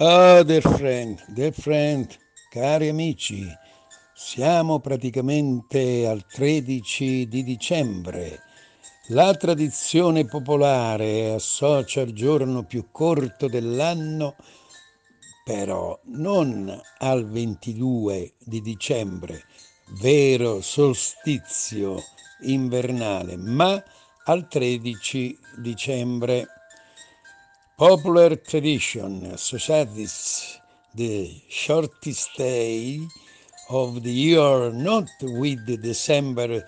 Oh, dear friend, dear friend, cari amici, siamo praticamente al 13 di dicembre. La tradizione popolare associa il giorno più corto dell'anno, però non al 22 di dicembre, vero solstizio invernale, ma al 13 dicembre. Popular tradition associates the shortest day of the year not with December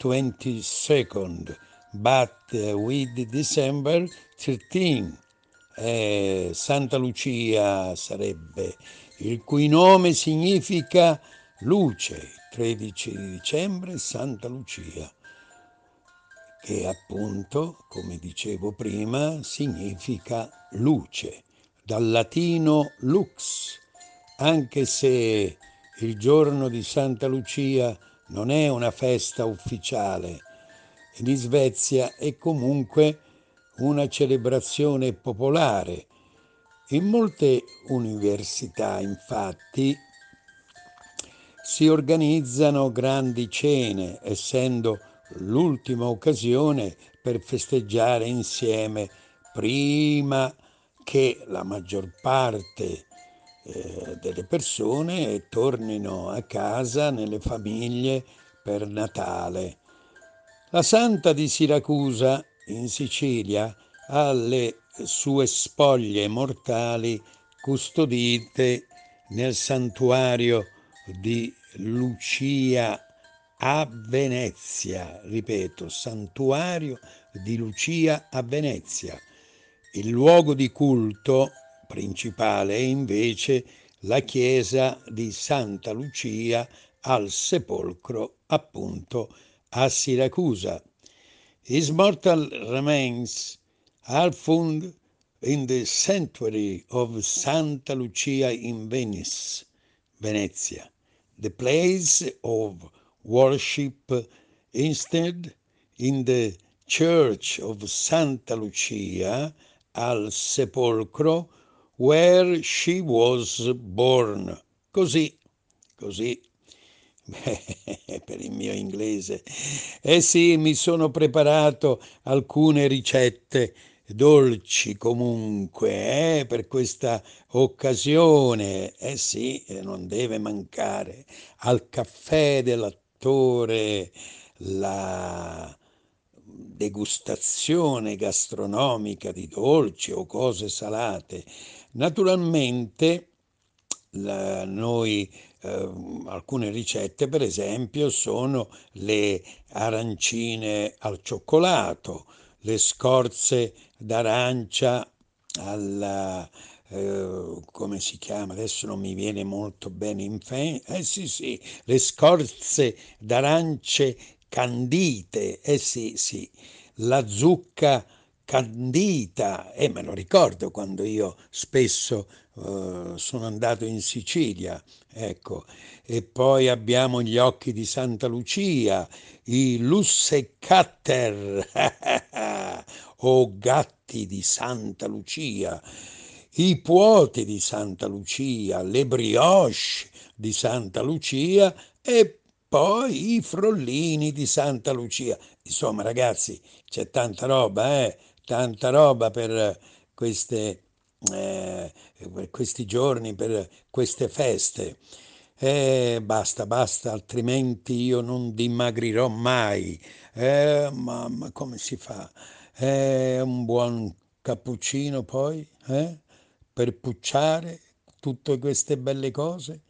22nd, but with December 13. Eh, Santa Lucia sarebbe, il cui nome significa luce, 13 dicembre Santa Lucia che appunto, come dicevo prima, significa luce, dal latino lux, anche se il giorno di Santa Lucia non è una festa ufficiale, in Svezia è comunque una celebrazione popolare. In molte università, infatti, si organizzano grandi cene, essendo l'ultima occasione per festeggiare insieme prima che la maggior parte eh, delle persone tornino a casa nelle famiglie per Natale. La Santa di Siracusa in Sicilia ha le sue spoglie mortali custodite nel santuario di Lucia a Venezia, ripeto, santuario di Lucia a Venezia. Il luogo di culto principale è invece la chiesa di Santa Lucia al sepolcro, appunto, a Siracusa. His mortal remains are found in the sanctuary of Santa Lucia in Venice, Venezia, the place of worship instead in the church of Santa Lucia al sepolcro where she was born. Così, così. per il mio inglese. Eh sì, mi sono preparato alcune ricette dolci comunque eh, per questa occasione. Eh sì, non deve mancare al caffè della settore, la degustazione gastronomica di dolci o cose salate. Naturalmente la, noi eh, alcune ricette per esempio sono le arancine al cioccolato, le scorze d'arancia alla eh, come si chiama, adesso non mi viene molto bene in fe, eh sì sì, le scorze d'arance candite, eh sì sì, la zucca candita, e eh, me lo ricordo quando io spesso uh, sono andato in Sicilia, ecco, e poi abbiamo gli occhi di Santa Lucia, i lussecatter o gatti di Santa Lucia, i puoti di Santa Lucia, le brioche di Santa Lucia e poi i frollini di Santa Lucia. Insomma, ragazzi, c'è tanta roba, eh? Tanta roba per, queste, eh, per questi giorni, per queste feste. Eh, basta, basta, altrimenti io non dimagrirò mai. Eh, mamma, come si fa? Eh, un buon cappuccino poi? Eh? Per pucciare tutte queste belle cose?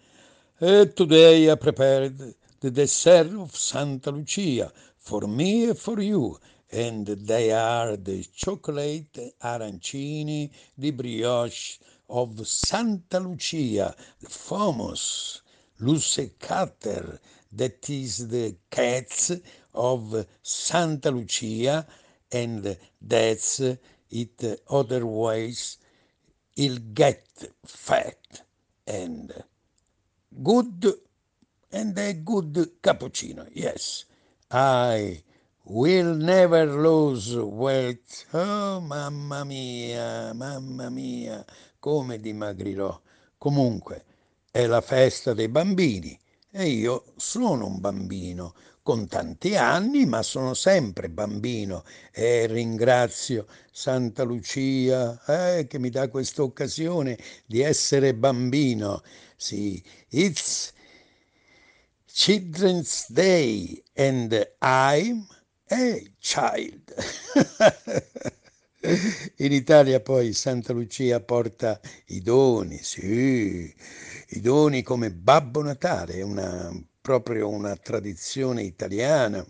E today I prepared the dessert of Santa Lucia for me and for you, and they are the chocolate arancini di brioche of Santa Lucia, the famous Lucecater, that is the cats of Santa Lucia, and that's it otherwise il get fat and good and a good cappuccino. Yes, I will never lose weight. Oh, mamma mia, mamma mia, come dimagrirò. Comunque, è la festa dei bambini e io sono un bambino con tanti anni, ma sono sempre bambino e ringrazio Santa Lucia eh, che mi dà questa occasione di essere bambino. Sì, it's Children's Day and I'm a child. In Italia poi Santa Lucia porta i doni, sì, i doni come Babbo Natale, una, proprio una tradizione italiana,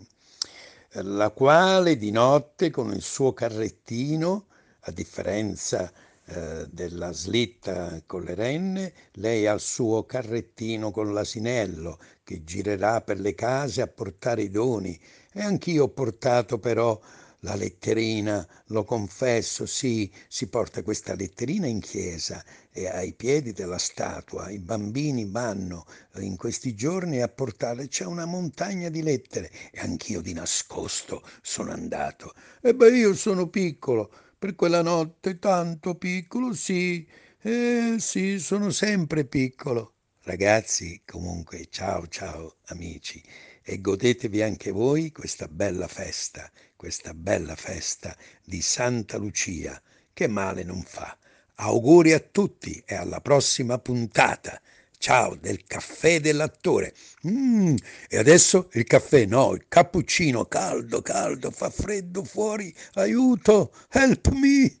la quale di notte con il suo carrettino, a differenza eh, della slitta con le renne, lei ha il suo carrettino con l'asinello che girerà per le case a portare i doni. E anch'io ho portato però la letterina, lo confesso, sì, si porta questa letterina in chiesa e ai piedi della statua i bambini vanno in questi giorni a portare, c'è una montagna di lettere e anch'io di nascosto sono andato. E beh, io sono piccolo, per quella notte tanto piccolo, sì, eh sì, sono sempre piccolo. Ragazzi, comunque, ciao ciao amici e godetevi anche voi questa bella festa, questa bella festa di Santa Lucia, che male non fa. Auguri a tutti e alla prossima puntata. Ciao del caffè dell'attore. Mm, e adesso il caffè, no, il cappuccino caldo, caldo, fa freddo fuori. Aiuto, help me.